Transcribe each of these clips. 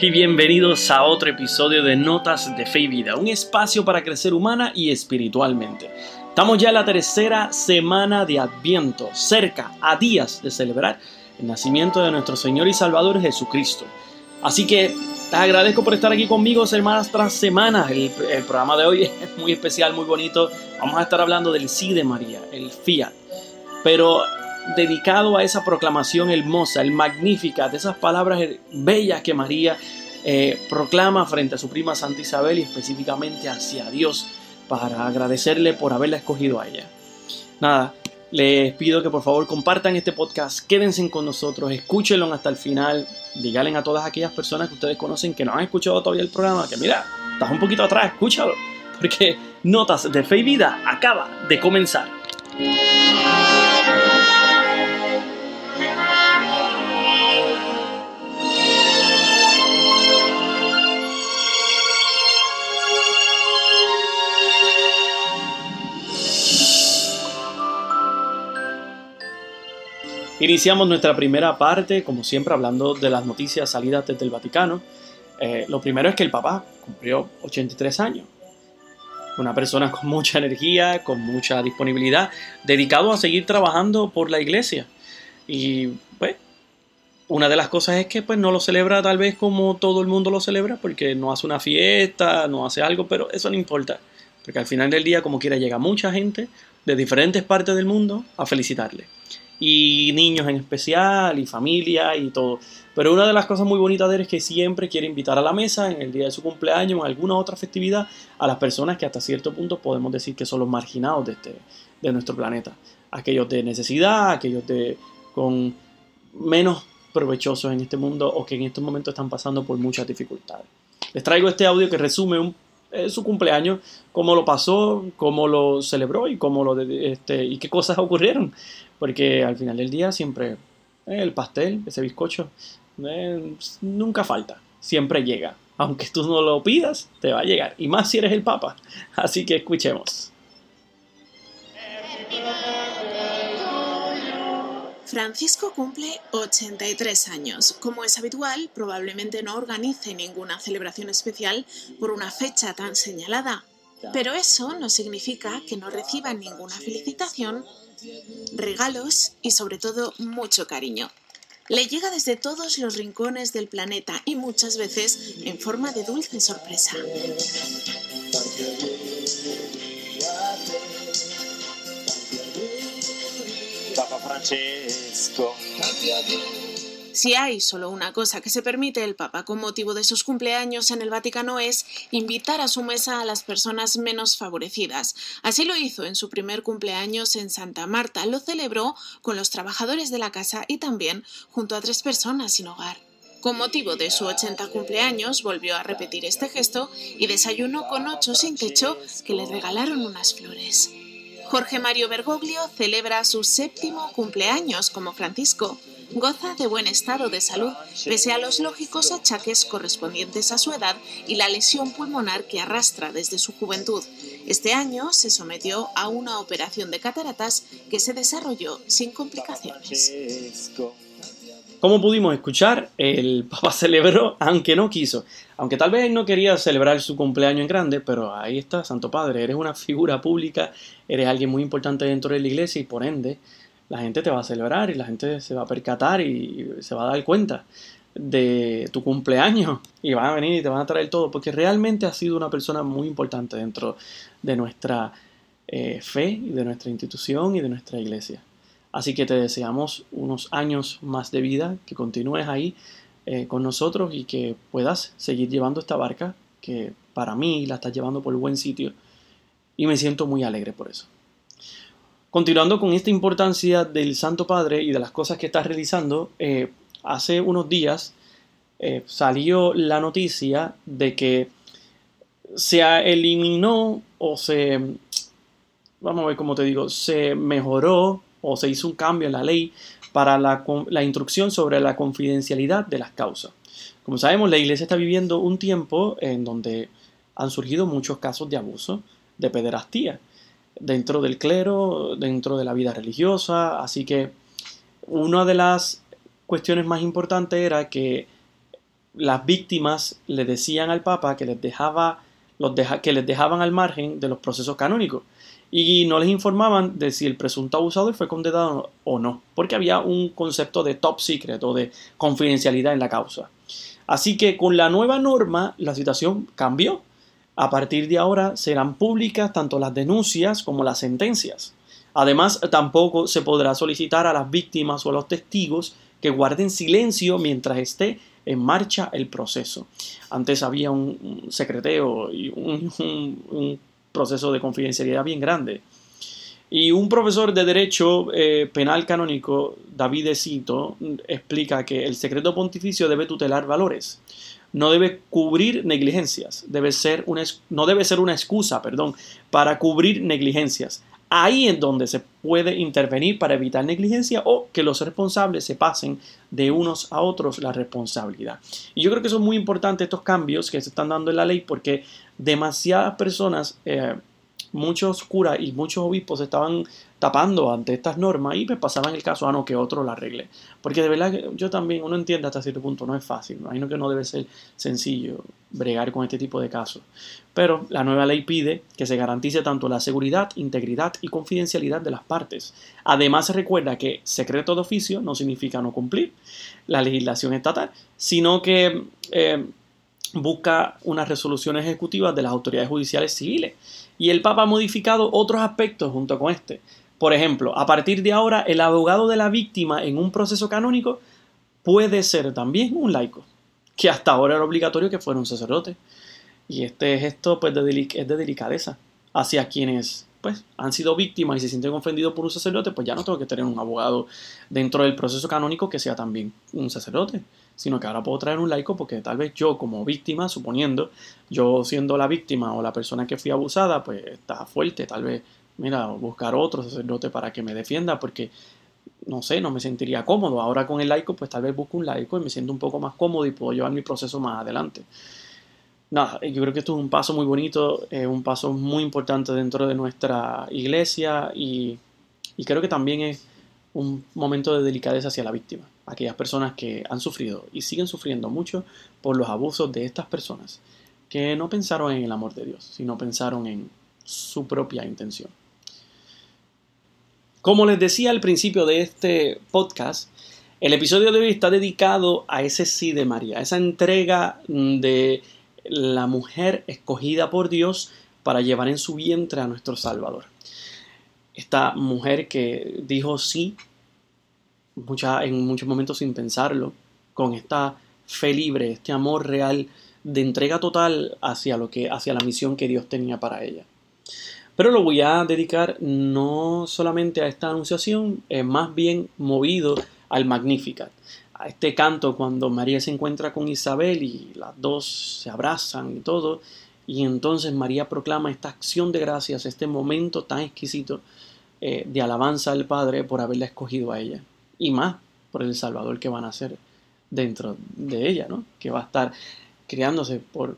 y bienvenidos a otro episodio de Notas de Fe y Vida, un espacio para crecer humana y espiritualmente. Estamos ya en la tercera semana de Adviento, cerca a días de celebrar el nacimiento de nuestro Señor y Salvador Jesucristo. Así que te agradezco por estar aquí conmigo semanas tras semanas. El, el programa de hoy es muy especial, muy bonito. Vamos a estar hablando del sí de María, el fiat. Pero dedicado a esa proclamación hermosa, el magnífica, de esas palabras bellas que María eh, proclama frente a su prima Santa Isabel y específicamente hacia Dios para agradecerle por haberla escogido a ella. Nada, les pido que por favor compartan este podcast, quédense con nosotros, escúchenlo hasta el final, díganle a todas aquellas personas que ustedes conocen que no han escuchado todavía el programa, que mira, estás un poquito atrás, escúchalo, porque Notas de Fe y Vida acaba de comenzar. Iniciamos nuestra primera parte, como siempre, hablando de las noticias salidas desde el Vaticano. Eh, lo primero es que el Papa cumplió 83 años. Una persona con mucha energía, con mucha disponibilidad, dedicado a seguir trabajando por la iglesia. Y pues, una de las cosas es que pues, no lo celebra tal vez como todo el mundo lo celebra, porque no hace una fiesta, no hace algo, pero eso no importa. Porque al final del día, como quiera, llega mucha gente de diferentes partes del mundo a felicitarle y niños en especial, y familia y todo. Pero una de las cosas muy bonitas de él es que siempre quiere invitar a la mesa en el día de su cumpleaños, en alguna otra festividad, a las personas que hasta cierto punto podemos decir que son los marginados de, este, de nuestro planeta. Aquellos de necesidad, aquellos de con menos provechosos en este mundo o que en estos momentos están pasando por muchas dificultades. Les traigo este audio que resume un, eh, su cumpleaños, cómo lo pasó, cómo lo celebró y cómo lo este, y qué cosas ocurrieron. Porque al final del día siempre eh, el pastel, ese bizcocho, eh, nunca falta, siempre llega. Aunque tú no lo pidas, te va a llegar. Y más si eres el Papa. Así que escuchemos. Francisco cumple 83 años. Como es habitual, probablemente no organice ninguna celebración especial por una fecha tan señalada. Pero eso no significa que no reciba ninguna felicitación regalos y sobre todo mucho cariño. Le llega desde todos los rincones del planeta y muchas veces en forma de dulce sorpresa. Si hay solo una cosa que se permite el Papa con motivo de sus cumpleaños en el Vaticano es invitar a su mesa a las personas menos favorecidas. Así lo hizo en su primer cumpleaños en Santa Marta. Lo celebró con los trabajadores de la casa y también junto a tres personas sin hogar. Con motivo de su 80 cumpleaños volvió a repetir este gesto y desayunó con ocho sin techo que le regalaron unas flores. Jorge Mario Bergoglio celebra su séptimo cumpleaños como Francisco goza de buen estado de salud, pese a los lógicos achaques correspondientes a su edad y la lesión pulmonar que arrastra desde su juventud. Este año se sometió a una operación de cataratas que se desarrolló sin complicaciones. Como pudimos escuchar, el Papa celebró, aunque no quiso. Aunque tal vez no quería celebrar su cumpleaños en grande, pero ahí está, Santo Padre, eres una figura pública, eres alguien muy importante dentro de la iglesia y por ende la gente te va a celebrar y la gente se va a percatar y se va a dar cuenta de tu cumpleaños y van a venir y te van a traer todo, porque realmente has sido una persona muy importante dentro de nuestra eh, fe y de nuestra institución y de nuestra iglesia. Así que te deseamos unos años más de vida, que continúes ahí eh, con nosotros y que puedas seguir llevando esta barca, que para mí la estás llevando por el buen sitio y me siento muy alegre por eso. Continuando con esta importancia del Santo Padre y de las cosas que está realizando, eh, hace unos días eh, salió la noticia de que se eliminó o se, vamos a ver cómo te digo, se mejoró o se hizo un cambio en la ley para la, la instrucción sobre la confidencialidad de las causas. Como sabemos, la iglesia está viviendo un tiempo en donde han surgido muchos casos de abuso, de pederastía dentro del clero, dentro de la vida religiosa, así que una de las cuestiones más importantes era que las víctimas le decían al Papa que les, dejaba, los que les dejaban al margen de los procesos canónicos y no les informaban de si el presunto abusador fue condenado o no, porque había un concepto de top secret o de confidencialidad en la causa. Así que con la nueva norma la situación cambió. A partir de ahora serán públicas tanto las denuncias como las sentencias. Además, tampoco se podrá solicitar a las víctimas o a los testigos que guarden silencio mientras esté en marcha el proceso. Antes había un, secreteo y un proceso de confidencialidad bien grande. Y un profesor de Derecho eh, Penal Canónico, David Cito, explica que el secreto pontificio debe tutelar valores, no debe cubrir negligencias, debe ser una, no debe ser una excusa perdón, para cubrir negligencias. Ahí es donde se puede intervenir para evitar negligencia o que los responsables se pasen de unos a otros la responsabilidad. Y yo creo que son muy importantes estos cambios que se están dando en la ley porque demasiadas personas, eh, muchos curas y muchos obispos estaban tapando ante estas normas y me pasaban el caso, a ah, no, que otro la arregle. Porque de verdad yo también, uno entiende hasta cierto punto, no es fácil, imagino que no debe ser sencillo bregar con este tipo de casos. Pero la nueva ley pide que se garantice tanto la seguridad, integridad y confidencialidad de las partes. Además se recuerda que secreto de oficio no significa no cumplir la legislación estatal, sino que... Eh, busca unas resoluciones ejecutivas de las autoridades judiciales civiles. Y el Papa ha modificado otros aspectos junto con este. Por ejemplo, a partir de ahora, el abogado de la víctima en un proceso canónico puede ser también un laico, que hasta ahora era obligatorio que fuera un sacerdote. Y este gesto pues, es de delicadeza hacia quienes pues, han sido víctimas y se sienten ofendidos por un sacerdote, pues ya no tengo que tener un abogado dentro del proceso canónico que sea también un sacerdote sino que ahora puedo traer un laico porque tal vez yo como víctima, suponiendo, yo siendo la víctima o la persona que fui abusada, pues está fuerte, tal vez, mira, buscar otro sacerdote para que me defienda porque, no sé, no me sentiría cómodo. Ahora con el laico, pues tal vez busco un laico y me siento un poco más cómodo y puedo llevar mi proceso más adelante. Nada, yo creo que esto es un paso muy bonito, un paso muy importante dentro de nuestra iglesia y, y creo que también es un momento de delicadeza hacia la víctima aquellas personas que han sufrido y siguen sufriendo mucho por los abusos de estas personas, que no pensaron en el amor de Dios, sino pensaron en su propia intención. Como les decía al principio de este podcast, el episodio de hoy está dedicado a ese sí de María, esa entrega de la mujer escogida por Dios para llevar en su vientre a nuestro Salvador. Esta mujer que dijo sí en muchos momentos sin pensarlo, con esta fe libre, este amor real de entrega total hacia, lo que, hacia la misión que Dios tenía para ella. Pero lo voy a dedicar no solamente a esta anunciación, más bien movido al Magnificat, a este canto cuando María se encuentra con Isabel y las dos se abrazan y todo, y entonces María proclama esta acción de gracias, este momento tan exquisito eh, de alabanza al Padre por haberla escogido a ella y más por el Salvador que van a ser dentro de ella, ¿no? Que va a estar criándose por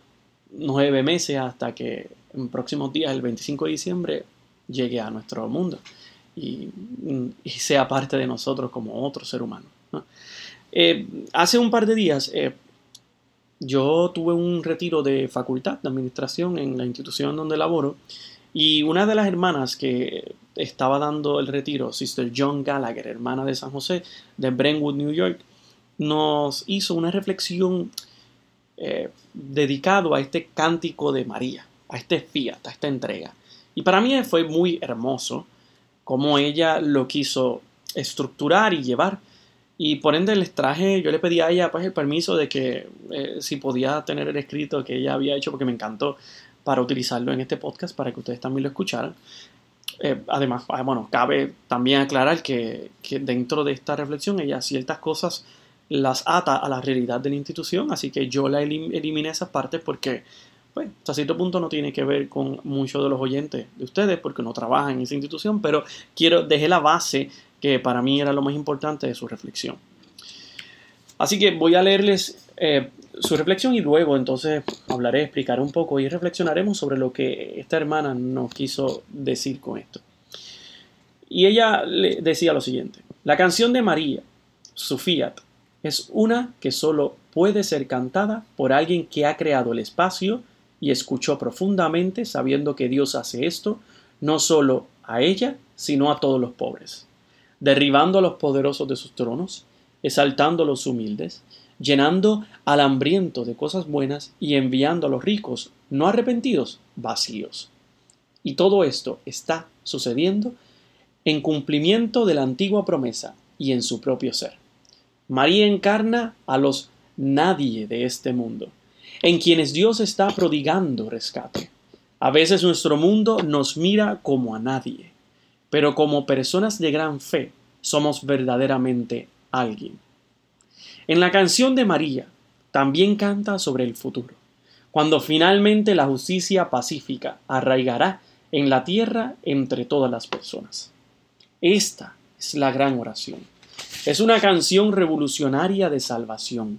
nueve meses hasta que en próximos días, el 25 de diciembre, llegue a nuestro mundo y, sea parte de nosotros como otro ser humano. Eh, hace un par de días eh, yo tuve un retiro de facultad de administración en la institución donde laboro y una de las hermanas que estaba dando el retiro, Sister John Gallagher, hermana de San José, de Brentwood, New York, nos hizo una reflexión eh, dedicado a este cántico de María, a este fiat, a esta entrega. Y para mí fue muy hermoso cómo ella lo quiso estructurar y llevar. Y por ende les traje, yo le pedí a ella pues el permiso de que eh, si podía tener el escrito que ella había hecho porque me encantó para utilizarlo en este podcast para que ustedes también lo escucharan. Eh, además, ah, bueno, cabe también aclarar que, dentro de esta reflexión ella ciertas cosas las ata a la realidad de la institución, así que yo la eliminé esas partes porque, pues, hasta cierto punto no tiene que ver con muchos de los oyentes de ustedes porque no trabajan en esa institución, pero quiero, dejé la base que para mí era lo más importante de su reflexión. Así que voy a leerles eh, su reflexión y luego entonces hablaré, explicaré un poco y reflexionaremos sobre lo que esta hermana nos quiso decir con esto. Y ella le decía lo siguiente, la canción de María, su fiat, es una que solo puede ser cantada por alguien que ha creado el espacio y escuchó profundamente sabiendo que Dios hace esto, no solo a ella, sino a todos los pobres, derribando a los poderosos de sus tronos, exaltando a los humildes, llenando al hambriento de cosas buenas y enviando a los ricos no arrepentidos vacíos. Y todo esto está sucediendo en cumplimiento de la antigua promesa y en su propio ser. María encarna a los nadie de este mundo, en quienes Dios está prodigando rescate. A veces nuestro mundo nos mira como a nadie, pero como personas de gran fe somos verdaderamente alguien. En la canción de María también canta sobre el futuro, cuando finalmente la justicia pacífica arraigará en la tierra entre todas las personas. Esta es la gran oración. Es una canción revolucionaria de salvación.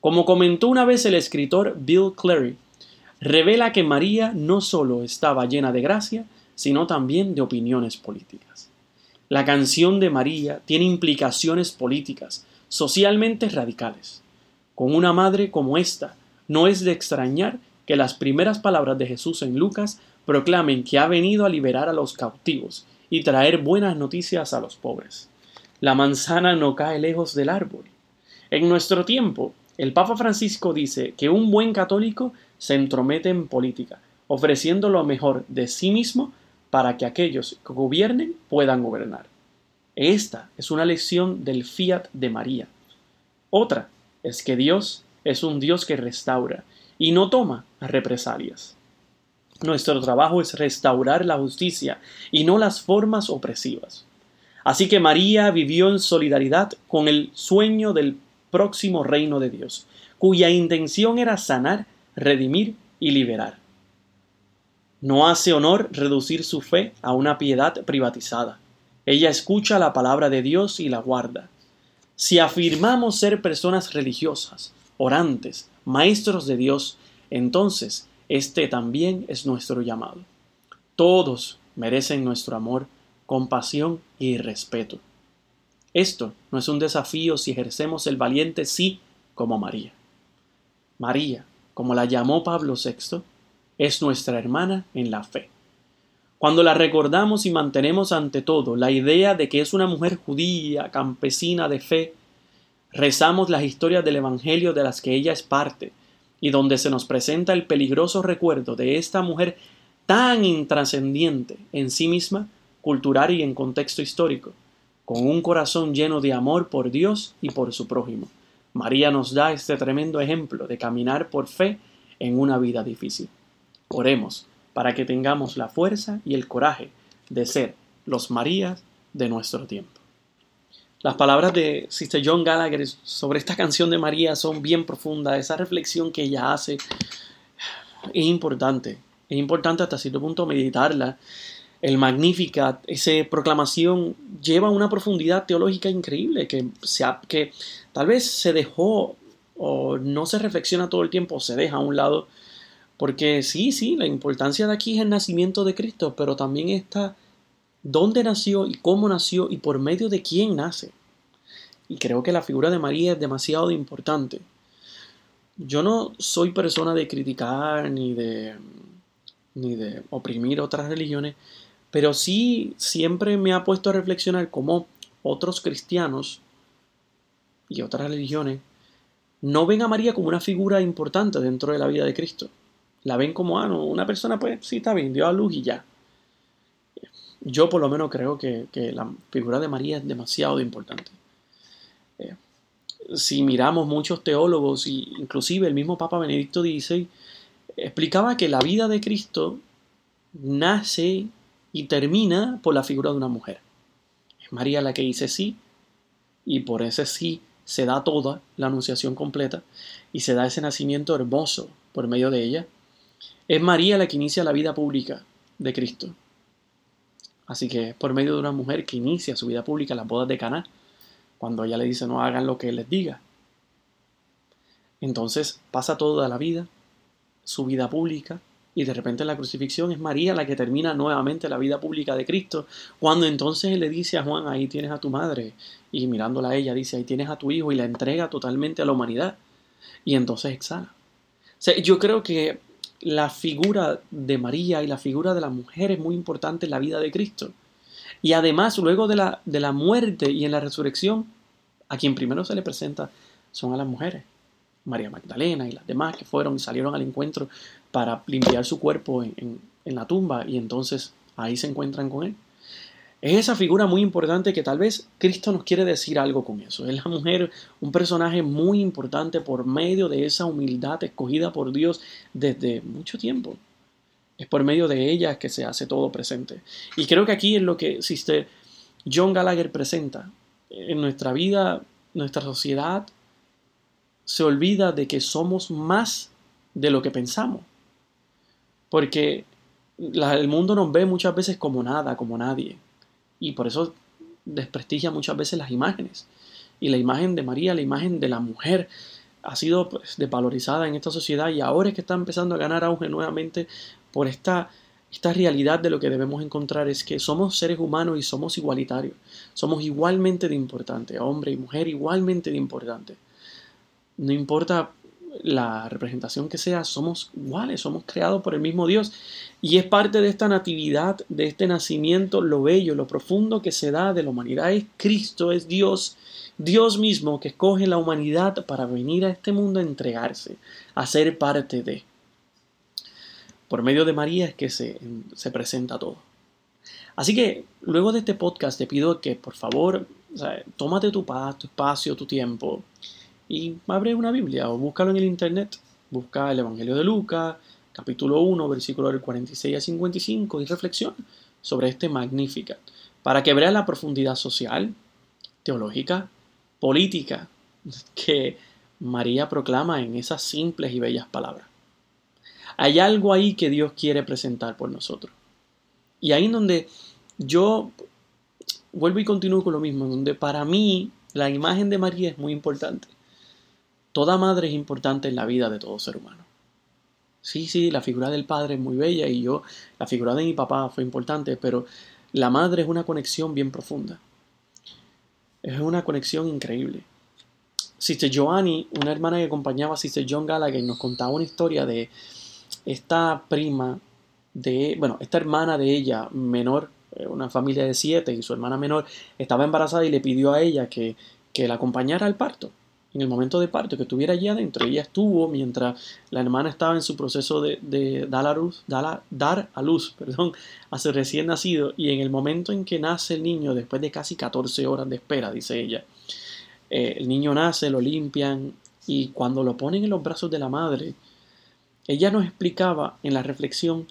Como comentó una vez el escritor Bill Clary, revela que María no solo estaba llena de gracia, sino también de opiniones políticas. La canción de María tiene implicaciones políticas, socialmente radicales. Con una madre como esta, no es de extrañar que las primeras palabras de Jesús en Lucas proclamen que ha venido a liberar a los cautivos y traer buenas noticias a los pobres. La manzana no cae lejos del árbol. En nuestro tiempo, el Papa Francisco dice que un buen católico se entromete en política, ofreciendo lo mejor de sí mismo para que aquellos que gobiernen puedan gobernar. Esta es una lección del fiat de María. Otra es que Dios es un Dios que restaura y no toma represalias. Nuestro trabajo es restaurar la justicia y no las formas opresivas. Así que María vivió en solidaridad con el sueño del próximo reino de Dios, cuya intención era sanar, redimir y liberar. No hace honor reducir su fe a una piedad privatizada. Ella escucha la palabra de Dios y la guarda. Si afirmamos ser personas religiosas, orantes, maestros de Dios, entonces este también es nuestro llamado. Todos merecen nuestro amor, compasión y respeto. Esto no es un desafío si ejercemos el valiente sí como María. María, como la llamó Pablo VI, es nuestra hermana en la fe. Cuando la recordamos y mantenemos ante todo la idea de que es una mujer judía, campesina de fe, rezamos las historias del Evangelio de las que ella es parte, y donde se nos presenta el peligroso recuerdo de esta mujer tan intrascendiente en sí misma, cultural y en contexto histórico, con un corazón lleno de amor por Dios y por su prójimo. María nos da este tremendo ejemplo de caminar por fe en una vida difícil. Oremos para que tengamos la fuerza y el coraje de ser los Marías de nuestro tiempo. Las palabras de Sister John Gallagher sobre esta canción de María son bien profundas. Esa reflexión que ella hace es importante. Es importante hasta cierto punto meditarla. El Magnificat, esa proclamación lleva una profundidad teológica increíble que, que tal vez se dejó o no se reflexiona todo el tiempo, se deja a un lado porque sí, sí, la importancia de aquí es el nacimiento de Cristo, pero también está dónde nació y cómo nació y por medio de quién nace. Y creo que la figura de María es demasiado importante. Yo no soy persona de criticar ni de, ni de oprimir otras religiones, pero sí siempre me ha puesto a reflexionar cómo otros cristianos y otras religiones no ven a María como una figura importante dentro de la vida de Cristo la ven como, ah, una persona pues sí está bien, dio a luz y ya. Yo por lo menos creo que, la figura de María es demasiado importante. Eh, si miramos muchos teólogos, y inclusive el mismo Papa Benedicto XVI, explicaba que la vida de Cristo nace y termina por la figura de una mujer. Es María la que dice sí, y por ese sí se da toda la anunciación completa, y se da ese nacimiento hermoso por medio de ella, es María la que inicia la vida pública de Cristo. Así que por medio de una mujer que inicia su vida pública, las bodas de Caná, cuando ella le dice no hagan lo que él les diga. Entonces pasa toda la vida, su vida pública, y de repente en la crucifixión es María la que termina nuevamente la vida pública de Cristo, cuando entonces él le dice a Juan, ahí tienes a tu madre, y mirándola a ella dice, ahí tienes a tu hijo, y la entrega totalmente a la humanidad. y entonces exhala. O sea, yo creo que la figura de María y la figura de la mujer es muy importante en la vida de Cristo. Y además, luego de la, de la muerte y en la resurrección, a quien primero se le presenta son a las mujeres. María Magdalena y las demás que fueron y salieron al encuentro para limpiar su cuerpo en, en la tumba y entonces ahí se encuentran con él. Es esa figura muy importante que tal vez Cristo nos quiere decir algo con eso. Es la mujer un personaje muy importante por medio de esa humildad escogida por Dios desde mucho tiempo. Es por medio de ella que se hace todo presente. Y creo que aquí es lo que Sister John Gallagher presenta. En nuestra vida, nuestra sociedad se olvida de que somos más de lo que pensamos. Porque el mundo nos ve muchas veces como nada, como nadie y por eso desprestigia muchas veces las imágenes. Y la imagen de María, la imagen de la mujer, ha sido pues, desvalorizada en esta sociedad y ahora es que está empezando a ganar auge nuevamente por esta, esta realidad de lo que debemos encontrar es que somos seres humanos y somos igualitarios, somos igualmente de importante, hombre y mujer igualmente de importante. No importa la representación que sea, somos iguales, somos creados por el mismo Dios. Y es parte de esta natividad, de este nacimiento, lo bello, lo profundo que se da de la humanidad. Es Cristo, es Dios, Dios mismo que escoge la humanidad para venir a este mundo a entregarse, a ser parte de. Por medio de María es que se, se presenta todo. Así que luego de este podcast te pido que por favor, tómate tu paz, tu espacio, tu tiempo y abre una Biblia o búscalo en el internet. Busca el Evangelio de Lucas, capítulo 1, versículo del 46 a 55 y reflexiona sobre este Magnífica para que veas la profundidad social, teológica, política que María proclama en esas simples y bellas palabras. Hay algo ahí que Dios quiere presentar por nosotros. Y ahí en donde yo vuelvo y continúo con lo mismo, donde para mí la imagen de María es muy importante. Toda madre es importante en la vida de todo ser humano. Sí, sí, la figura del padre es muy bella y yo, la figura de mi papá fue importante, pero la madre es una conexión bien profunda. Es una conexión increíble. Sister Joanny, una hermana que acompañaba a Sister John Gallagher, nos contaba una historia de esta prima, de, bueno, esta hermana de ella, menor, eh, una familia de siete, y su hermana menor estaba embarazada y le pidió a ella que, que la acompañara al parto en el momento de parto, que estuviera allí adentro. Ella estuvo mientras la hermana estaba en su proceso de, dar, a luz, dar, a luz perdón, a su recién nacido y en el momento en que nace el niño, después de casi 14 horas de espera, dice ella, eh, el niño nace, lo limpian y cuando lo ponen en los brazos de la madre, ella nos explicaba en la reflexión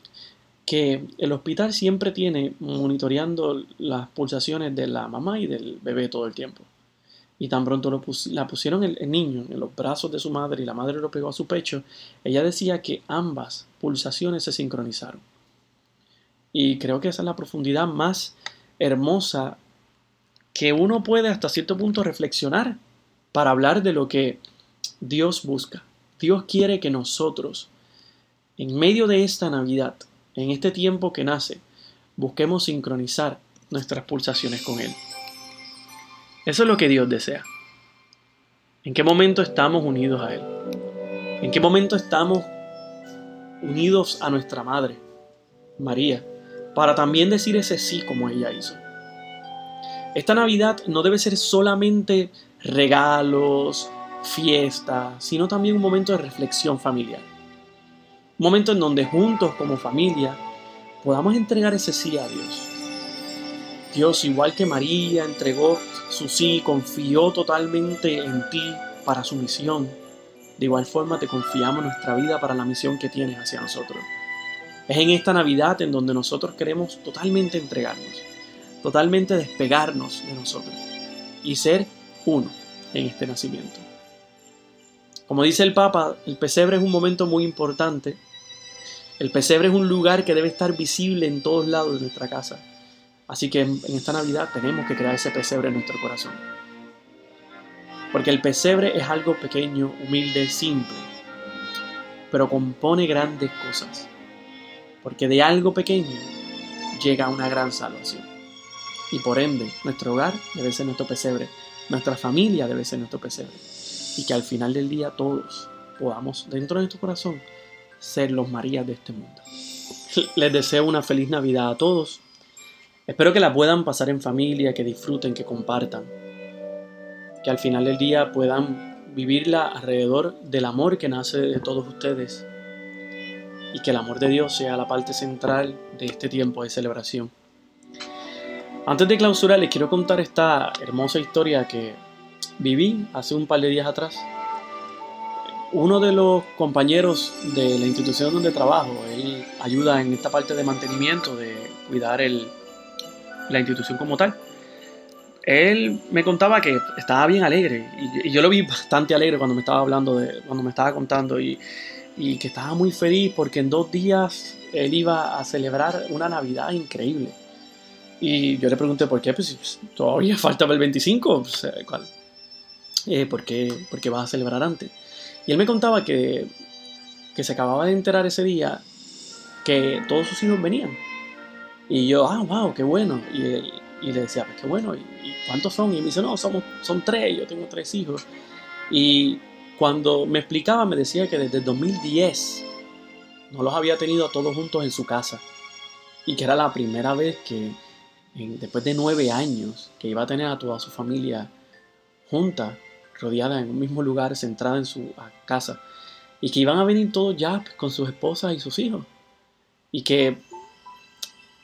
que el hospital siempre tiene monitoreando las pulsaciones de la mamá y del bebé todo el tiempo. Y tan pronto la pusieron el, niño en los brazos de su madre y la madre lo pegó a su pecho, ella decía que ambas pulsaciones se sincronizaron. Y creo que esa es la profundidad más hermosa que uno puede hasta cierto punto reflexionar para hablar de lo que Dios busca. Dios quiere que nosotros, en medio de esta Navidad, en este tiempo que nace, busquemos sincronizar nuestras pulsaciones con Él. Eso es lo que Dios desea. ¿En qué momento estamos unidos a Él? ¿En qué momento estamos unidos a nuestra Madre, María, para también decir ese sí como ella hizo? Esta Navidad no debe ser solamente regalos, fiesta, sino también un momento de reflexión familiar. Un momento en donde juntos como familia podamos entregar ese sí a Dios. Dios, igual que María entregó su sí, confió totalmente en ti para su misión. De igual forma te confiamos nuestra vida para la misión que tienes hacia nosotros. Es en esta Navidad en donde nosotros queremos totalmente entregarnos, totalmente despegarnos de nosotros y ser uno en este nacimiento. Como dice el Papa, el pesebre es un momento muy importante. El pesebre es un lugar que debe estar visible en todos lados de nuestra casa Así que en, esta Navidad tenemos que crear ese pesebre en nuestro corazón. Porque el pesebre es algo pequeño, humilde, simple, pero compone grandes cosas. Porque de algo pequeño llega una gran salvación. Y por ende, nuestro hogar debe ser nuestro pesebre, nuestra familia debe ser nuestro pesebre. y que al final del día todos podamos, dentro de nuestro corazón, ser los Marías de este mundo. Les deseo una feliz Navidad a todos. Espero que la puedan pasar en familia, que disfruten, que compartan. Que al final del día puedan vivirla alrededor del amor que nace de todos ustedes. Y que el amor de Dios sea la parte central de este tiempo de celebración. Antes de clausura les quiero contar esta hermosa historia que viví hace un par de días atrás uno de los compañeros de la institución donde trabajo, él ayuda en esta parte de mantenimiento, de cuidar el, la institución como tal. Él me contaba que estaba bien alegre y, yo lo vi bastante alegre cuando me estaba hablando, de, cuando me estaba contando y, y que estaba muy feliz porque en dos días él iba a celebrar una Navidad increíble. Y yo le pregunté por qué, pues todavía falta el 25, pues, ¿cuál? Eh, ¿por, qué, ¿Por qué vas a celebrar antes? Y él me contaba que, que se acababa de enterar ese día que todos sus hijos venían. Y yo, ah, wow, qué bueno. Y, y le decía, pues qué bueno, ¿Y, cuántos son? Y me dice, no, somos, son tres, yo tengo tres hijos. Y cuando me explicaba, me decía que desde 2010 no los había tenido a todos juntos en su casa. Y que era la primera vez que, después de nueve años, que iba a tener a toda su familia junta rodeada en un mismo lugar, centrada en su casa, y que iban a venir todos ya pues, con sus esposas y sus hijos, y que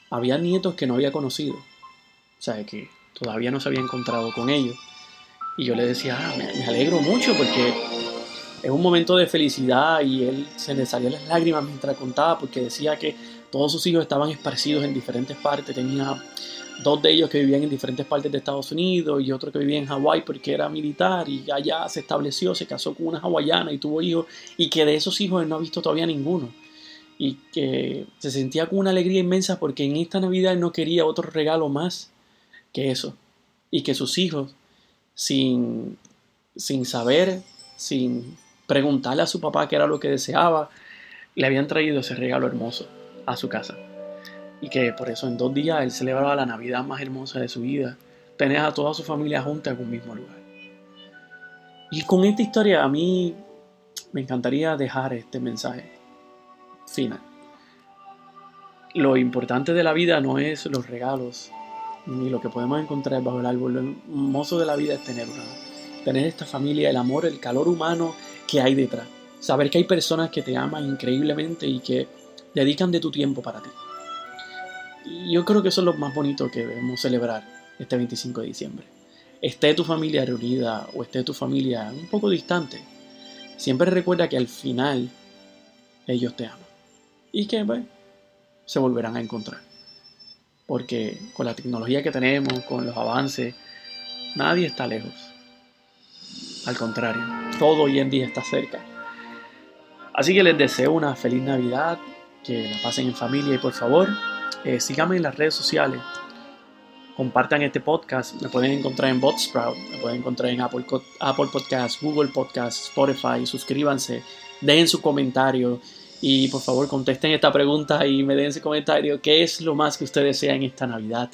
había nietos que no había conocido, o sea, que todavía no se había encontrado con ellos. Y yo le decía, ah, me, alegro mucho porque es un momento de felicidad y él se le salían las lágrimas mientras contaba porque decía que todos sus hijos estaban esparcidos en diferentes partes, tenía dos de ellos que vivían en diferentes partes de Estados Unidos y otro que vivía en Hawái porque era militar y allá se estableció, se casó con una hawaiana y tuvo hijos y que de esos hijos él no ha visto todavía ninguno y que se sentía con una alegría inmensa porque en esta Navidad no quería otro regalo más que eso. Y que sus hijos sin, sin saber, sin preguntarle a su papá qué era lo que deseaba, le habían traído ese regalo hermoso a su casa. Y que por eso en dos días él celebraba la Navidad más hermosa de su vida, tener a toda su familia junta en un mismo lugar. Y con esta historia a mí me encantaría dejar este mensaje final. Lo importante de la vida no es los regalos, ni lo que podemos encontrar bajo el árbol. Lo hermoso de la vida es tener una, tener esta familia, el amor, el calor humano que hay detrás. Saber que hay personas que te aman increíblemente y que dedican de tu tiempo para ti yo creo que eso es lo más bonito que debemos celebrar este 25 de diciembre. Esté tu familia reunida o esté tu familia un poco distante, siempre recuerda que al final ellos te aman. Y que se volverán a encontrar. Porque con la tecnología que tenemos, con los avances, nadie está lejos. Al contrario, todo hoy en día está cerca. Así que les deseo una feliz Navidad, que la pasen en familia y por favor, eh, síganme en las redes sociales. Compartan este podcast. Me pueden encontrar en Botsprout. Me pueden encontrar en Apple, Apple Podcasts, Google Podcasts, Spotify. Suscríbanse. Dejen su comentario. Y por favor contesten esta pregunta y me den su comentario. ¿Qué es lo más que usted desea en esta Navidad?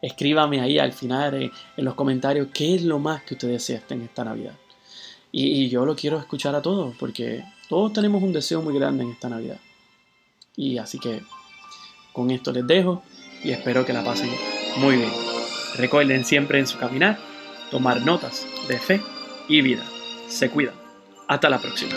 Escríbame ahí al final eh, en los comentarios qué es lo más que usted desea en esta Navidad. Y, y, yo lo quiero escuchar a todos porque todos tenemos un deseo muy grande en esta Navidad. Y así que con esto les dejo y espero que la pasen muy bien. Recuerden siempre en su caminar tomar notas de fe y vida. Se cuidan. Hasta la próxima.